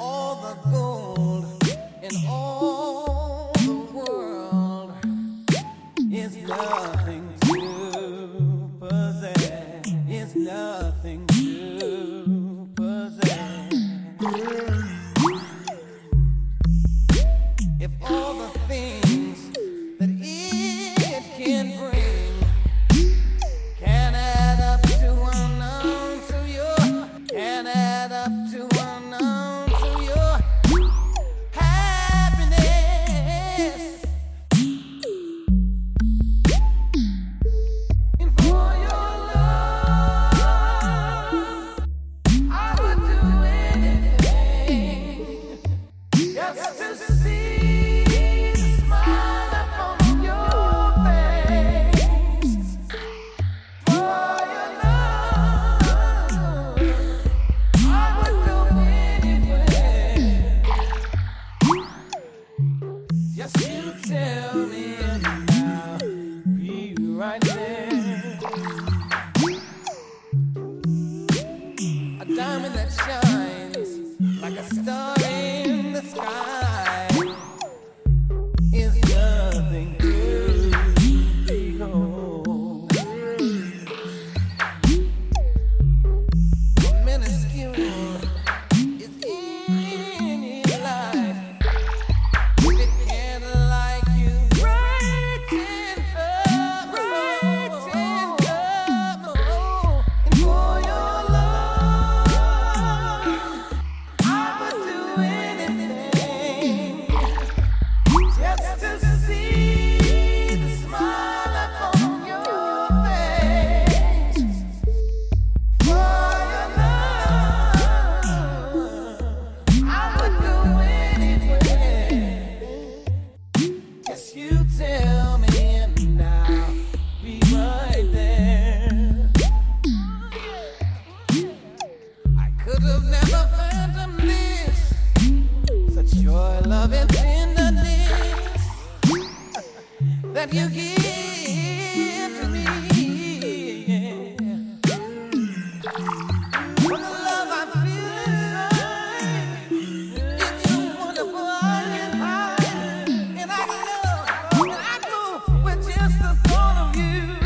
All the gold in all the world is nothing to possess. Nothing to possess. Yes, you tell me and I'll be right there. A diamond that shines like a star in the sky. loving tenderness that you give to me. Yeah. love I. It's so wonderful and I I know just thought of you.